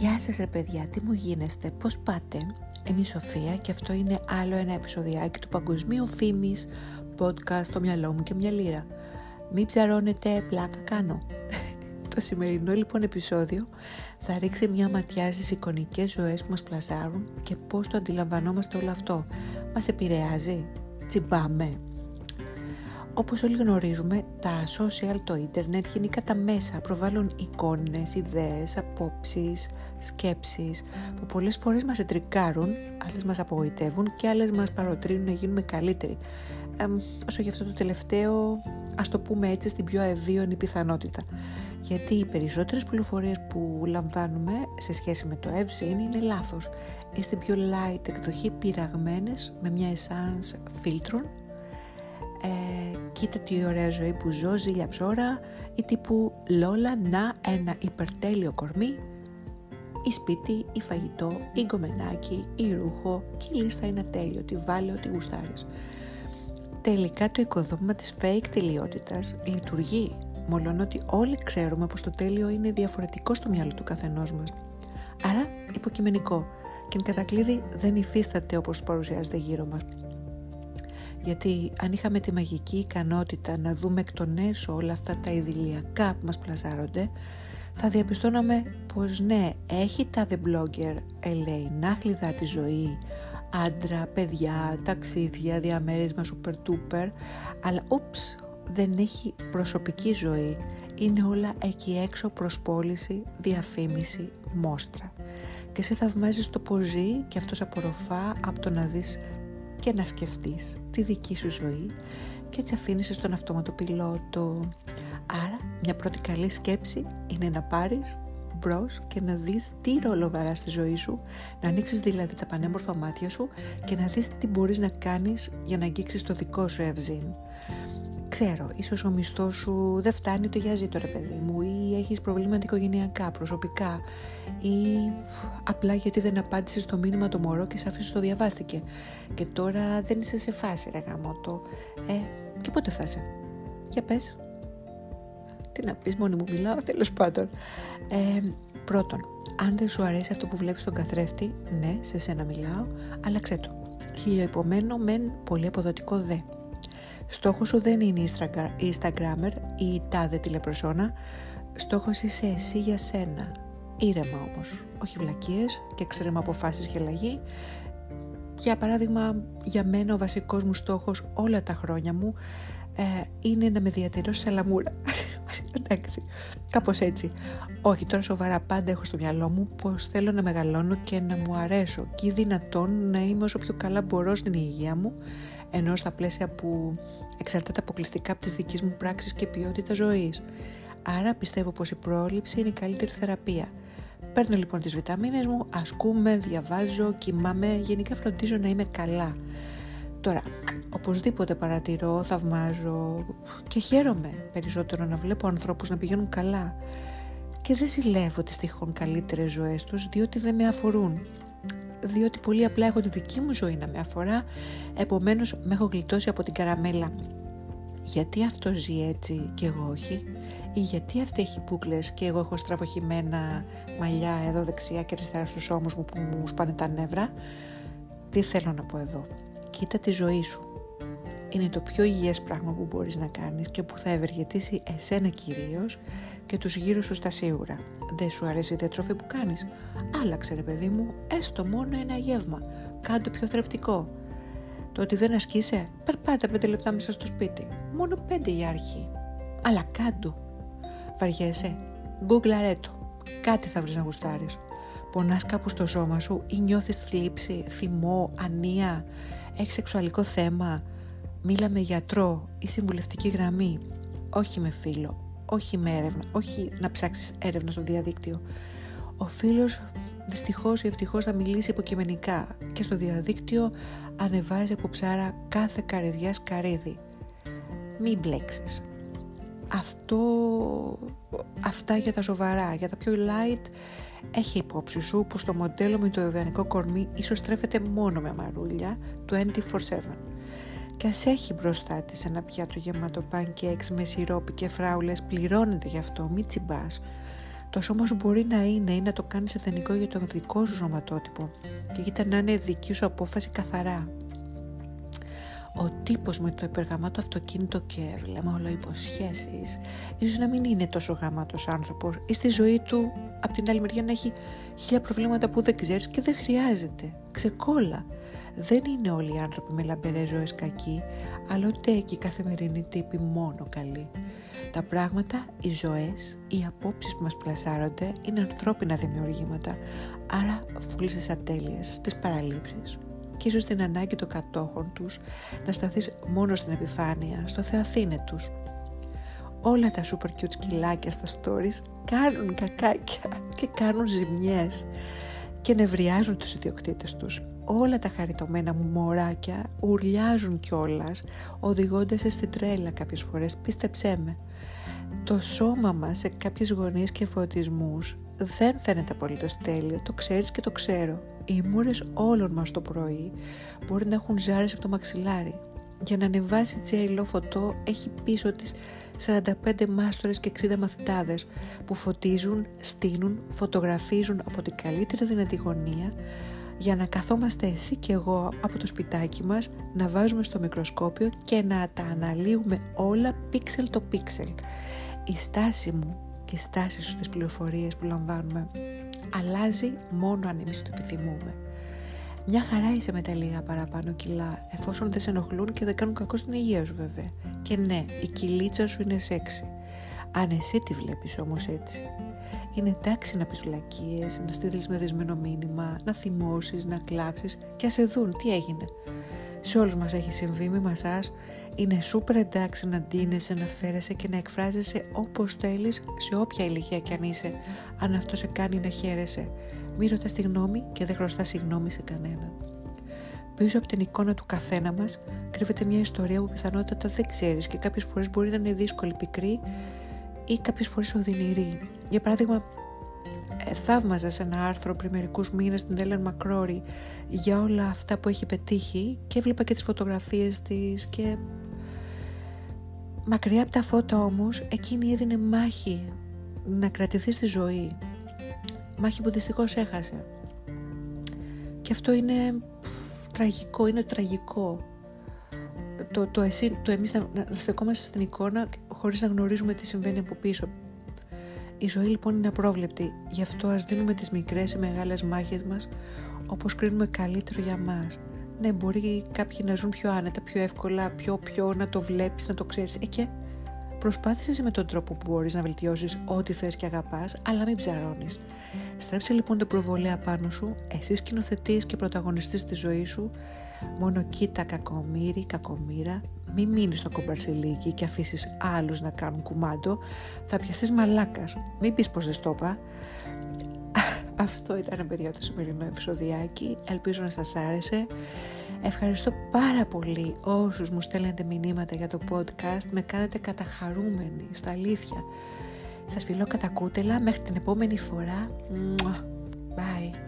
Γεια σας ρε παιδιά, τι μου γίνεστε, πώς πάτε; Είμαι η Σοφία και αυτό είναι άλλο ένα επεισοδιάκι του παγκοσμίου φήμης podcast «Το μυαλό μου και μια λίρα». Μην ψαρώνετε, πλάκα κάνω. Το σημερινό λοιπόν επεισόδιο θα ρίξει μια ματιά στις εικονικές ζωές που μας πλασάρουν και πώς το αντιλαμβανόμαστε όλο αυτό. Μας επηρεάζει, τσιμπάμε, όπως όλοι γνωρίζουμε, τα social, το ίντερνετ, γενικά τα μέσα προβάλλουν εικόνες, ιδέες, απόψεις, σκέψεις που πολλές φορές μας ετρικάρουν, άλλες μας απογοητεύουν και άλλες μας παροτρύνουν να γίνουμε καλύτεροι. Ε, όσο γι' αυτό το τελευταίο, ας το πούμε έτσι στην πιο ευίωνη πιθανότητα. Γιατί οι περισσότερες πληροφορίες που λαμβάνουμε σε σχέση με το Evzine είναι λάθος. Είστε πιο light εκδοχή πειραγμένες με μια essence φίλτρων ε, κοίτα τι ωραία ζωή που ζω, ζήλια ψώρα ή τύπου Λόλα να ένα υπερτέλειο κορμί ή σπίτι, ή φαγητό, ή γκομενάκι, ή ρούχο και η λίστα είναι τέλειο, τι βάλε ό,τι γουστάρεις. Τελικά το οικοδόμημα της fake τελειότητας λειτουργεί, μόλον ότι όλοι ξέρουμε πως το τέλειο είναι διαφορετικό στο μυαλό του καθενός μας. Άρα υποκειμενικό και εν κατακλείδη δεν υφίσταται όπως παρουσιάζεται γύρω μας γιατί αν είχαμε τη μαγική ικανότητα να δούμε εκ των έσω όλα αυτά τα ιδηλιακά που μας πλασάρονται θα διαπιστώναμε πως ναι, έχει τα The Blogger LA τη ζωή, άντρα, παιδιά, ταξίδια, διαμέρισμα super duper, αλλά ούψ, δεν έχει προσωπική ζωή. Είναι όλα εκεί έξω προσπόληση, διαφήμιση, μόστρα. Και σε θαυμάζεις το πως ζει και αυτός απορροφά από το να δεις και να σκεφτείς τη δική σου ζωή και έτσι αφήνεσαι στον αυτόματο πιλότο. Άρα μια πρώτη καλή σκέψη είναι να πάρεις μπρος και να δεις τι ρόλο βαράς στη ζωή σου, να ανοίξεις δηλαδή τα πανέμορφα μάτια σου και να δεις τι μπορείς να κάνεις για να αγγίξεις το δικό σου ευζήν. Ξέρω, ίσως ο μισθός σου δεν φτάνει ούτε για ζήτω ρε παιδί μου ή έχεις προβλήματα οικογενειακά, προσωπικά ή απλά γιατί δεν απάντησες το μήνυμα το μωρό και σε αφήσεις το διαβάστηκε και τώρα δεν είσαι σε φάση ρε γαμώτο. Ε, και πότε θα είσαι; Για πες. Τι να πεις, μόνη μου μιλάω, τέλος πάντων. Ε, πρώτον, αν δεν σου αρέσει αυτό που βλέπεις στον καθρέφτη, ναι, σε σένα μιλάω, άλλαξέ το. Χιλιοϊπωμένο μεν πολύ αποδοτικό δε. Στόχος σου δεν είναι η Instagrammer ή η τάδε τηλεπροσώνα. Στόχος είσαι εσύ για σένα. Ήρεμα όμως, όχι βλακίες και ξέρεμα αποφάσεις και αλλαγή. Για παράδειγμα, για μένα ο βασικός μου στόχος όλα τα χρόνια μου ε, είναι να με διατηρώ σε σαλαμούρα. Εντάξει, κάπως έτσι. Όχι, τώρα σοβαρά πάντα έχω στο μυαλό μου πως θέλω να μεγαλώνω και να μου αρέσω και δυνατόν να είμαι όσο πιο καλά μπορώ στην υγεία μου ενώ στα πλαίσια που εξαρτάται αποκλειστικά από τις δικές μου πράξεις και ποιότητα ζωής. Άρα πιστεύω πως η πρόληψη είναι η καλύτερη θεραπεία. Παίρνω λοιπόν τις βιταμίνες μου, ασκούμε, διαβάζω, κοιμάμαι, γενικά φροντίζω να είμαι καλά. Τώρα, οπωσδήποτε παρατηρώ, θαυμάζω και χαίρομαι περισσότερο να βλέπω ανθρώπους να πηγαίνουν καλά και δεν ζηλεύω τις τυχόν καλύτερες ζωές τους διότι δεν με αφορούν διότι πολύ απλά έχω τη δική μου ζωή να με αφορά, επομένως με έχω γλιτώσει από την καραμέλα. Γιατί αυτό ζει έτσι και εγώ όχι, ή γιατί αυτή έχει μπουκλες και εγώ έχω στραβοχημένα μαλλιά εδώ δεξιά και αριστερά στους ώμους μου που μου σπάνε τα νεύρα; Τι θέλω να πω εδώ; Κοίτα τη ζωή σου είναι το πιο υγιές πράγμα που μπορείς να κάνεις και που θα ευεργετήσει εσένα κυρίως και τους γύρω σου στα σίγουρα. Δεν σου αρέσει η διατροφή που κάνεις; Άλλαξε ρε παιδί μου, έστω μόνο ένα γεύμα. Κάντε πιο θρεπτικό. Το ότι δεν ασκείσαι, περπάτα πέντε λεπτά μέσα στο σπίτι. Μόνο πέντε για αρχή. Αλλά κάντο. Βαριέσαι. Google το. Κάτι θα βρεις να γουστάρεις. Πονάς κάπου στο σώμα σου ή νιώθεις θλίψη, θυμό, ανία, έχεις σεξουαλικό θέμα, Μίλα με γιατρό ή συμβουλευτική γραμμή, όχι με φίλο, όχι με έρευνα, όχι να ψάξεις έρευνα στο διαδίκτυο. Ο φίλος δυστυχώς ή ευτυχώς θα μιλήσει υποκειμενικά και στο διαδίκτυο ανεβάζει από ψάρα κάθε καρεδιά σκαρίδι. Μην μπλέξεις. Αυτό, αυτά για τα σοβαρά, για τα πιο light έχει υπόψη σου που στο μοντέλο με το ιδανικό κορμί ίσως τρέφεται μόνο με μαρούλια 24-7 και ας έχει μπροστά της ένα πιάτο γεμάτο pancakes με σιρόπι και φράουλες, πληρώνεται γι' αυτό, μη τσιμπάς. Το σώμα σου μπορεί να είναι ή να το κάνεις εθνικό για το δικό σου σωματότυπο και κοίτα να είναι δική σου απόφαση καθαρά. Ο τύπος με το υπεργαμάτο αυτοκίνητο και βλέμμα όλο υποσχέσεις ίσως να μην είναι τόσο γαμάτος άνθρωπος ή στη ζωή του από την άλλη μεριά να έχει χίλια προβλήματα που δεν ξέρεις και δεν χρειάζεται. Ξεκόλα. Δεν είναι όλοι οι άνθρωποι με λαμπερές ζωές κακοί, αλλά ούτε και οι καθημερινοί τύποι μόνο καλοί. Τα πράγματα, οι ζωές, οι απόψεις που μας πλασάρονται είναι ανθρώπινα δημιουργήματα, άρα φούλες τις ατέλειες, τις παραλήψεις και ίσως την ανάγκη των κατόχων τους να σταθείς μόνο στην επιφάνεια, στο θεαθήνε τους. Όλα τα super cute σκυλάκια στα stories κάνουν κακάκια και κάνουν ζημιές και νευριάζουν τους ιδιοκτήτες τους. Όλα τα χαριτωμένα μωράκια ουρλιάζουν κιόλας, οδηγώντας στην τρέλα κάποιες φορές, πίστεψέ με. Το σώμα μας σε κάποιες γωνίες και φωτισμούς δεν φαίνεται απολύτως τέλειο, το ξέρεις και το ξέρω. Οι μούρες όλων μας το πρωί μπορεί να έχουν ζάρες από το μαξιλάρι. Για να ανεβάσει τζέιλο φωτό έχει πίσω της 45 μάστορες και 60 μαθητάδες που φωτίζουν, στείνουν, φωτογραφίζουν από την καλύτερη δυνατή γωνία για να καθόμαστε εσύ και εγώ από το σπιτάκι μας να βάζουμε στο μικροσκόπιο και να τα αναλύουμε όλα πίξελ το πίξελ. Η στάση μου και η στάση σου στις πληροφορίες που λαμβάνουμε αλλάζει μόνο αν εμείς το επιθυμούμε. Μια χαρά είσαι με τα λίγα παραπάνω κιλά, εφόσον δεν σε ενοχλούν και δεν κάνουν κακό στην υγεία σου βέβαια. Και ναι, η κυλίτσα σου είναι σεξι. Αν εσύ τη βλέπεις όμως έτσι. Είναι εντάξει να πεις βλακίες, να στείλεις με δεσμένο μήνυμα, να θυμώσεις, να κλάψεις και ας σε δουν τι έγινε. Σε όλους μας έχει συμβεί με μασάς, είναι σούπερ εντάξει να ντύνεσαι, να φέρεσαι και να εκφράζεσαι όπως θέλεις σε όποια ηλικία κι αν είσαι, αν αυτό σε κάνει να χαίρεσαι. Μη ρωτάς τη γνώμη και δεν χρωστάς συγγνώμη σε κανέναν. Πίσω από την εικόνα του καθένα μας κρύβεται μια ιστορία που πιθανότατα δεν ξέρεις και κάποιες φορές μπορεί να είναι δύσκολη, πικρή ή κάποιες φορές οδυνηρή. Για παράδειγμα, ε, θαύμαζα σε ένα άρθρο πριν μερικούς μήνες την Έλεν Μακρόρη για όλα αυτά που έχει πετύχει και έβλεπα και τις φωτογραφίες της και μακριά από τα φώτα όμως εκείνη έδινε μάχη να κρατηθεί στη ζωή μάχη που δυστυχώς έχασε και αυτό είναι τραγικό, είναι τραγικό το, το, εσύ, το εμείς να, να στεκόμαστε στην εικόνα χωρίς να γνωρίζουμε τι συμβαίνει από πίσω η ζωή λοιπόν είναι απρόβλεπτη, γι' αυτό ας δίνουμε τις μικρές ή μεγάλες μάχες μας όπως κρίνουμε καλύτερο για μας. Ναι, μπορεί κάποιοι να ζουν πιο άνετα, πιο εύκολα, πιο πιο να το βλέπεις, να το ξέρεις. Ε, και προσπάθησες με τον τρόπο που μπορείς να βελτιώσεις ό,τι θες και αγαπάς, αλλά μην ψαρώνεις. Στρέψε λοιπόν την προβολέα πάνω σου, εσύ σκηνοθετής και πρωταγωνιστής της ζωής σου, μόνο κοίτα κακομύρι, κακομήρα, μην μείνεις στο κομπαρσιλίκι και αφήσεις άλλους να κάνουν κουμάντο, θα πιαστείς μαλάκας. Μην πεις πως δεν στο είπα. Αυτό ήταν παιδιά το σημερινό επεισοδιάκι. Ελπίζω να σας άρεσε. Ευχαριστώ πάρα πολύ όσους μου στέλνετε μηνύματα για το podcast. Με κάνετε καταχαρούμενοι, στα αλήθεια. Σας φιλώ κατά κούτελα. Μέχρι την επόμενη φορά. Bye.